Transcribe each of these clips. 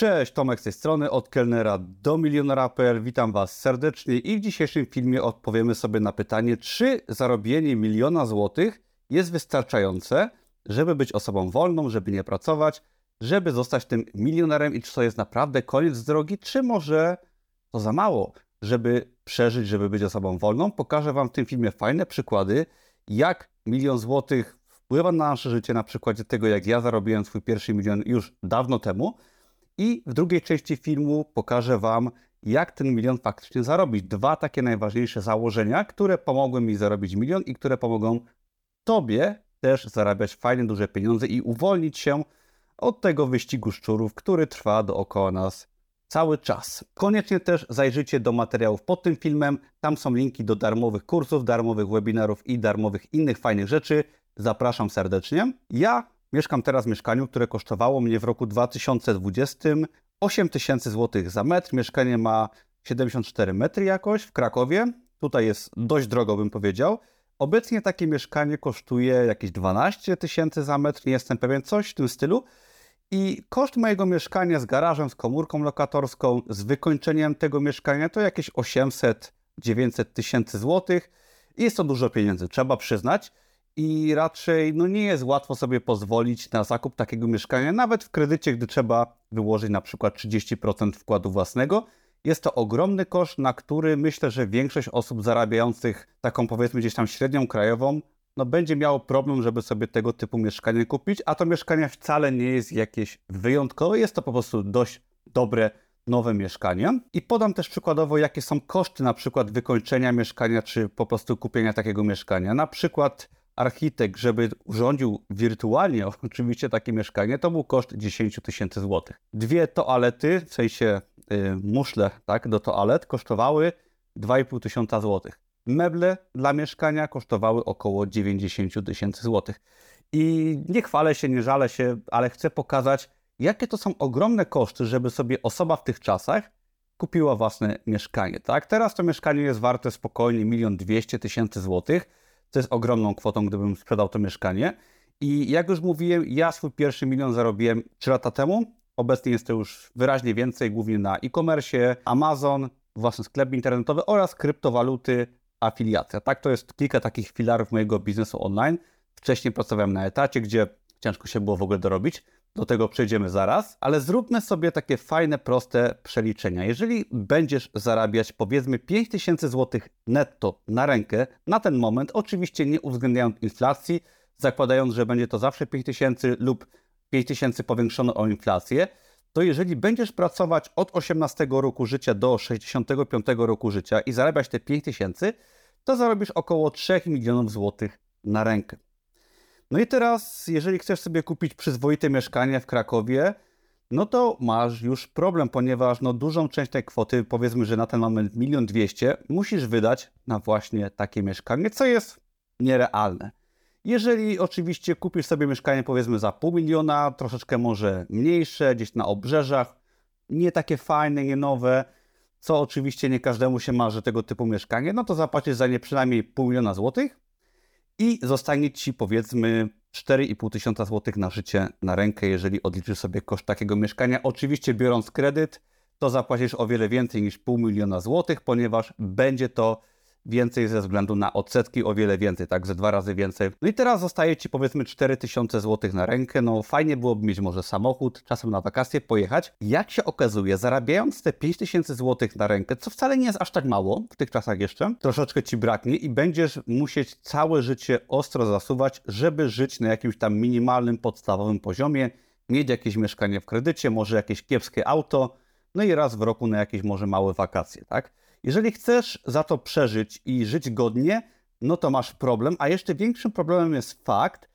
Cześć, Tomek z tej strony, od kelnera do milionera.pl. Witam Was serdecznie i w dzisiejszym filmie odpowiemy sobie na pytanie, czy zarobienie miliona złotych jest wystarczające, żeby być osobą wolną, żeby nie pracować, żeby zostać tym milionerem i czy to jest naprawdę koniec drogi, czy może to za mało, żeby przeżyć, żeby być osobą wolną. Pokażę Wam w tym filmie fajne przykłady, jak milion złotych wpływa na nasze życie, na przykładzie tego, jak ja zarobiłem swój pierwszy milion już dawno temu, i w drugiej części filmu pokażę Wam, jak ten milion faktycznie zarobić. Dwa takie najważniejsze założenia, które pomogły mi zarobić milion i które pomogą Tobie też zarabiać fajne, duże pieniądze i uwolnić się od tego wyścigu szczurów, który trwa dookoła nas cały czas. Koniecznie też zajrzyjcie do materiałów pod tym filmem. Tam są linki do darmowych kursów, darmowych webinarów i darmowych innych fajnych rzeczy. Zapraszam serdecznie. Ja Mieszkam teraz w mieszkaniu, które kosztowało mnie w roku 2020 8 tysięcy złotych za metr. Mieszkanie ma 74 metry jakoś w Krakowie. Tutaj jest dość drogo, bym powiedział. Obecnie takie mieszkanie kosztuje jakieś 12 tysięcy za metr, nie jestem pewien, coś w tym stylu. I koszt mojego mieszkania z garażem, z komórką lokatorską, z wykończeniem tego mieszkania to jakieś 800-900 tysięcy złotych. Jest to dużo pieniędzy, trzeba przyznać i raczej no, nie jest łatwo sobie pozwolić na zakup takiego mieszkania, nawet w kredycie, gdy trzeba wyłożyć na przykład 30% wkładu własnego. Jest to ogromny koszt, na który myślę, że większość osób zarabiających taką powiedzmy gdzieś tam średnią krajową, no będzie miało problem, żeby sobie tego typu mieszkanie kupić, a to mieszkanie wcale nie jest jakieś wyjątkowe, jest to po prostu dość dobre nowe mieszkanie. I podam też przykładowo, jakie są koszty na przykład wykończenia mieszkania, czy po prostu kupienia takiego mieszkania. Na przykład architekt, żeby urządził wirtualnie oczywiście takie mieszkanie, to był koszt 10 tysięcy złotych. Dwie toalety, w sensie y, muszle tak, do toalet, kosztowały 2,5 tysiąca złotych. Meble dla mieszkania kosztowały około 90 tysięcy złotych. I nie chwalę się, nie żalę się, ale chcę pokazać, jakie to są ogromne koszty, żeby sobie osoba w tych czasach kupiła własne mieszkanie. Tak? Teraz to mieszkanie jest warte spokojnie 1 200 tysięcy złotych co jest ogromną kwotą, gdybym sprzedał to mieszkanie. I jak już mówiłem, ja swój pierwszy milion zarobiłem 3 lata temu. Obecnie jest to już wyraźnie więcej, głównie na e-commerce, Amazon, własny sklep internetowy oraz kryptowaluty, afiliacja. Tak, to jest kilka takich filarów mojego biznesu online. Wcześniej pracowałem na etacie, gdzie ciężko się było w ogóle dorobić. Do tego przejdziemy zaraz, ale zróbmy sobie takie fajne, proste przeliczenia. Jeżeli będziesz zarabiać powiedzmy 5000 zł netto na rękę na ten moment, oczywiście nie uwzględniając inflacji, zakładając, że będzie to zawsze 5000 lub 5000 powiększone o inflację, to jeżeli będziesz pracować od 18 roku życia do 65 roku życia i zarabiać te 5000, to zarobisz około 3 milionów złotych na rękę. No i teraz, jeżeli chcesz sobie kupić przyzwoite mieszkanie w Krakowie, no to masz już problem, ponieważ no dużą część tej kwoty, powiedzmy, że na ten moment milion dwieście, musisz wydać na właśnie takie mieszkanie, co jest nierealne. Jeżeli oczywiście kupisz sobie mieszkanie powiedzmy za pół miliona, troszeczkę może mniejsze, gdzieś na obrzeżach, nie takie fajne, nie nowe, co oczywiście nie każdemu się marzy tego typu mieszkanie, no to zapłacisz za nie przynajmniej pół miliona złotych, i zostanie Ci powiedzmy 4,5 tysiąca złotych na życie na rękę, jeżeli odliczysz sobie koszt takiego mieszkania. Oczywiście biorąc kredyt, to zapłacisz o wiele więcej niż pół miliona złotych, ponieważ będzie to więcej ze względu na odsetki, o wiele więcej, tak, ze dwa razy więcej. No i teraz zostaje Ci powiedzmy 4000 zł na rękę, no fajnie byłoby mieć może samochód, czasem na wakacje pojechać. Jak się okazuje, zarabiając te 5000 zł na rękę, co wcale nie jest aż tak mało w tych czasach jeszcze, troszeczkę Ci braknie i będziesz musieć całe życie ostro zasuwać, żeby żyć na jakimś tam minimalnym, podstawowym poziomie, mieć jakieś mieszkanie w kredycie, może jakieś kiepskie auto, no i raz w roku na jakieś może małe wakacje, tak? Jeżeli chcesz za to przeżyć i żyć godnie, no to masz problem, a jeszcze większym problemem jest fakt,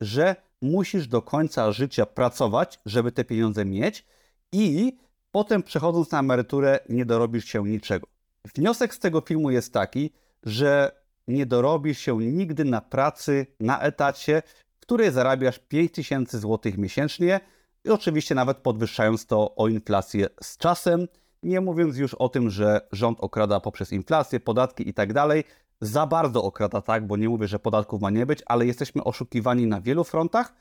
że musisz do końca życia pracować, żeby te pieniądze mieć i potem przechodząc na emeryturę nie dorobisz się niczego. Wniosek z tego filmu jest taki, że nie dorobisz się nigdy na pracy, na etacie, w której zarabiasz 5000 zł miesięcznie i oczywiście nawet podwyższając to o inflację z czasem. Nie mówiąc już o tym, że rząd okrada poprzez inflację, podatki i tak dalej. Za bardzo okrada, tak, bo nie mówię, że podatków ma nie być, ale jesteśmy oszukiwani na wielu frontach.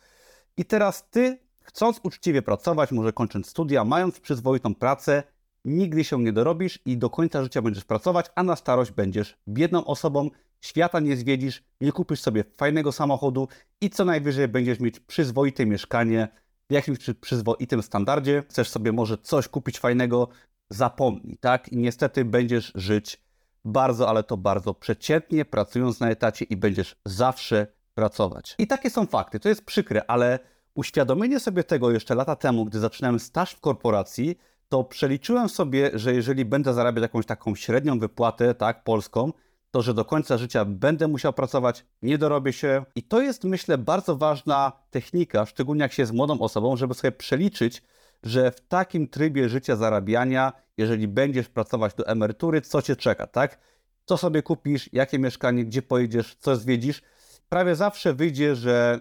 I teraz ty chcąc uczciwie pracować, może kończąc studia, mając przyzwoitą pracę, nigdy się nie dorobisz i do końca życia będziesz pracować, a na starość będziesz biedną osobą, świata nie zwiedzisz, nie kupisz sobie fajnego samochodu i co najwyżej będziesz mieć przyzwoite mieszkanie w jakimś przyzwoitym standardzie. Chcesz sobie może coś kupić fajnego, zapomnij, tak? I niestety będziesz żyć bardzo, ale to bardzo przeciętnie, pracując na etacie i będziesz zawsze pracować. I takie są fakty. To jest przykre, ale uświadomienie sobie tego jeszcze lata temu, gdy zaczynałem staż w korporacji, to przeliczyłem sobie, że jeżeli będę zarabiać jakąś taką średnią wypłatę, tak, polską, to że do końca życia będę musiał pracować, nie dorobię się. I to jest, myślę, bardzo ważna technika, szczególnie jak się jest młodą osobą, żeby sobie przeliczyć, że w takim trybie życia zarabiania, jeżeli będziesz pracować do emerytury, co cię czeka, tak? Co sobie kupisz, jakie mieszkanie, gdzie pojedziesz, co zwiedzisz. Prawie zawsze wyjdzie, że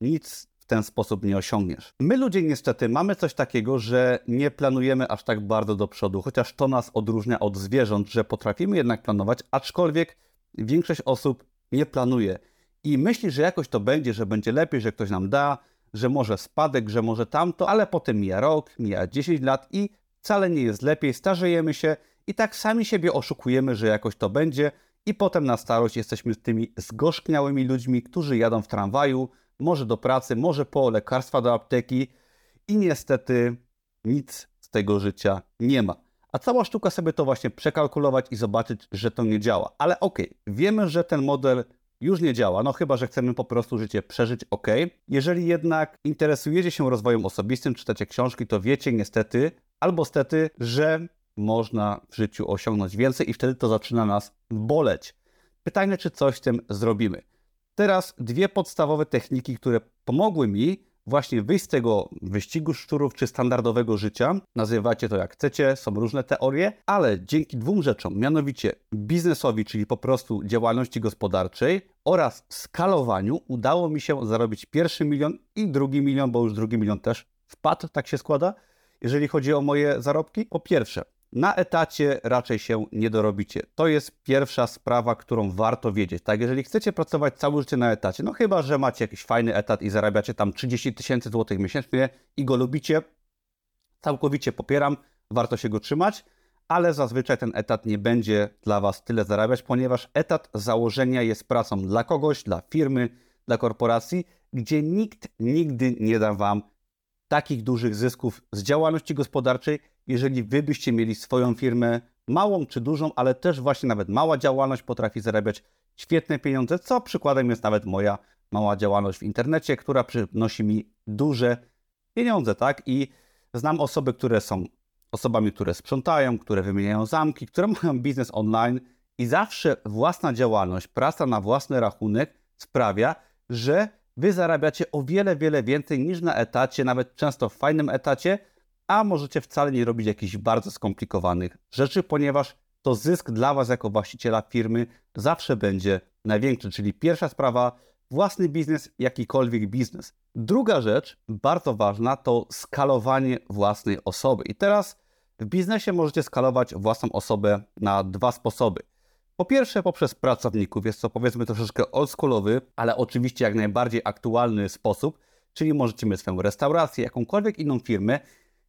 nic w ten sposób nie osiągniesz. My ludzie niestety mamy coś takiego, że nie planujemy aż tak bardzo do przodu, chociaż to nas odróżnia od zwierząt, że potrafimy jednak planować, aczkolwiek większość osób nie planuje i myśli, że jakoś to będzie, że będzie lepiej, że ktoś nam da, że może spadek, że może tamto, ale potem mija rok, mija 10 lat i wcale nie jest lepiej, starzejemy się i tak sami siebie oszukujemy, że jakoś to będzie i potem na starość jesteśmy tymi zgorzkniałymi ludźmi, którzy jadą w tramwaju, może do pracy, może po lekarstwa do apteki i niestety nic z tego życia nie ma. A cała sztuka sobie to właśnie przekalkulować i zobaczyć, że to nie działa. Ale okej, okay, wiemy, że ten model już nie działa, no chyba, że chcemy po prostu życie przeżyć, ok. Jeżeli jednak interesujecie się rozwojem osobistym, czytacie książki, to wiecie niestety albo stety, że można w życiu osiągnąć więcej i wtedy to zaczyna nas boleć. Pytanie, czy coś z tym zrobimy. Teraz dwie podstawowe techniki, które pomogły mi właśnie wyjść z tego wyścigu szczurów czy standardowego życia. Nazywacie to jak chcecie, są różne teorie, ale dzięki dwóm rzeczom, mianowicie biznesowi, czyli po prostu działalności gospodarczej oraz skalowaniu, udało mi się zarobić pierwszy milion i drugi milion, bo już drugi milion też wpadł, tak się składa, jeżeli chodzi o moje zarobki. Po pierwsze, na etacie raczej się nie dorobicie. To jest pierwsza sprawa, którą warto wiedzieć. Tak, jeżeli chcecie pracować całe życie na etacie, no chyba, że macie jakiś fajny etat i zarabiacie tam 30 tysięcy złotych miesięcznie i go lubicie, całkowicie popieram, warto się go trzymać, ale zazwyczaj ten etat nie będzie dla Was tyle zarabiać, ponieważ etat założenia jest pracą dla kogoś, dla firmy, dla korporacji, gdzie nikt nigdy nie da Wam takich dużych zysków z działalności gospodarczej, jeżeli wy byście mieli swoją firmę, małą czy dużą, ale też właśnie nawet mała działalność potrafi zarabiać świetne pieniądze, co przykładem jest nawet moja mała działalność w internecie, która przynosi mi duże pieniądze, tak? I znam osoby, które są osobami, które sprzątają, które wymieniają zamki, które mają biznes online i zawsze własna działalność, praca na własny rachunek sprawia, że wy zarabiacie o wiele, wiele więcej niż na etacie, nawet często w fajnym etacie, a możecie wcale nie robić jakichś bardzo skomplikowanych rzeczy, ponieważ to zysk dla Was jako właściciela firmy zawsze będzie największy. Czyli pierwsza sprawa, własny biznes, jakikolwiek biznes. Druga rzecz, bardzo ważna, to skalowanie własnej osoby. I teraz w biznesie możecie skalować własną osobę na dwa sposoby. Po pierwsze, poprzez pracowników, jest to powiedzmy troszeczkę oldschoolowy, ale oczywiście jak najbardziej aktualny sposób, czyli możecie mieć swoją restaurację, jakąkolwiek inną firmę,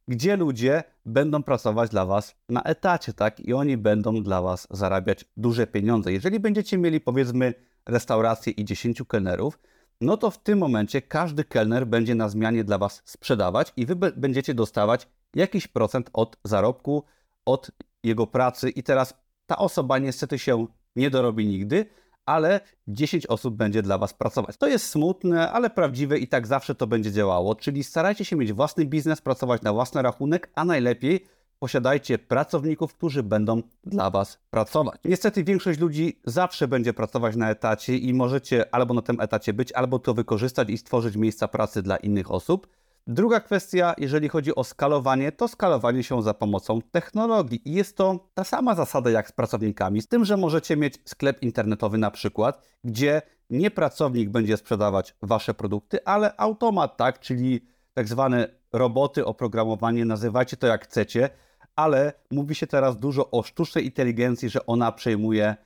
gdzie ludzie będą pracować dla Was na etacie, tak? I oni będą dla Was zarabiać duże pieniądze. Jeżeli będziecie mieli powiedzmy restaurację i 10 kelnerów, no to w tym momencie każdy kelner będzie na zmianie dla Was sprzedawać i Wy będziecie dostawać jakiś procent od zarobku, od jego pracy i teraz ta osoba niestety się nie dorobi nigdy, ale 10 osób będzie dla Was pracować. To jest smutne, ale prawdziwe i tak zawsze to będzie działało, czyli starajcie się mieć własny biznes, pracować na własny rachunek, a najlepiej posiadajcie pracowników, którzy będą dla Was pracować. Niestety większość ludzi zawsze będzie pracować na etacie i możecie albo na tym etacie być, albo to wykorzystać i stworzyć miejsca pracy dla innych osób. Druga kwestia, jeżeli chodzi o skalowanie, to skalowanie się za pomocą technologii. I jest to ta sama zasada jak z pracownikami, z tym, że możecie mieć sklep internetowy na przykład, gdzie nie pracownik będzie sprzedawać wasze produkty, ale automat, tak, czyli tak zwane roboty, oprogramowanie, nazywajcie to jak chcecie, ale mówi się teraz dużo o sztucznej inteligencji, że ona przejmuje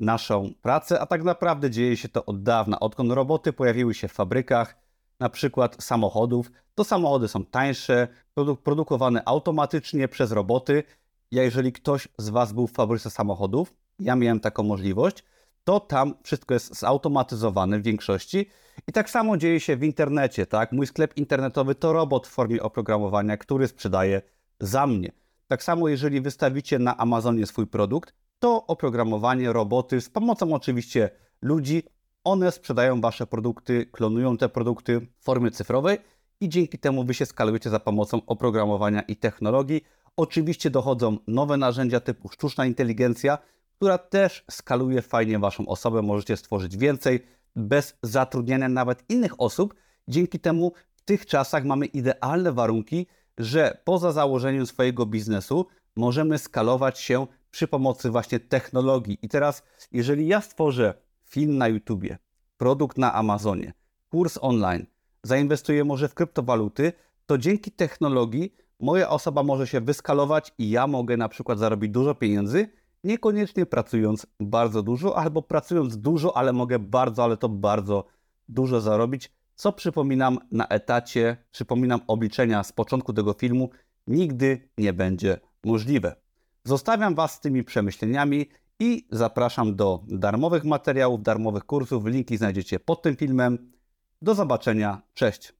naszą pracę, a tak naprawdę dzieje się to od dawna, odkąd roboty pojawiły się w fabrykach na przykład samochodów, to samochody są tańsze, produ produkowane automatycznie przez roboty. Ja, jeżeli ktoś z Was był w fabryce samochodów, ja miałem taką możliwość, to tam wszystko jest zautomatyzowane w większości. I tak samo dzieje się w internecie, tak? Mój sklep internetowy to robot w formie oprogramowania, który sprzedaje za mnie. Tak samo, jeżeli wystawicie na Amazonie swój produkt, to oprogramowanie, roboty z pomocą oczywiście ludzi, one sprzedają Wasze produkty, klonują te produkty w formie cyfrowej i dzięki temu Wy się skalujecie za pomocą oprogramowania i technologii. Oczywiście dochodzą nowe narzędzia typu sztuczna inteligencja, która też skaluje fajnie Waszą osobę. Możecie stworzyć więcej bez zatrudniania nawet innych osób. Dzięki temu w tych czasach mamy idealne warunki, że poza założeniem swojego biznesu możemy skalować się przy pomocy właśnie technologii. I teraz, jeżeli ja stworzę film na YouTubie, produkt na Amazonie, kurs online, zainwestuję może w kryptowaluty, to dzięki technologii moja osoba może się wyskalować i ja mogę na przykład zarobić dużo pieniędzy, niekoniecznie pracując bardzo dużo, albo pracując dużo, ale mogę bardzo, ale to bardzo dużo zarobić, co przypominam na etacie, przypominam obliczenia z początku tego filmu, nigdy nie będzie możliwe. Zostawiam Was z tymi przemyśleniami i zapraszam do darmowych materiałów, darmowych kursów. Linki znajdziecie pod tym filmem. Do zobaczenia. Cześć.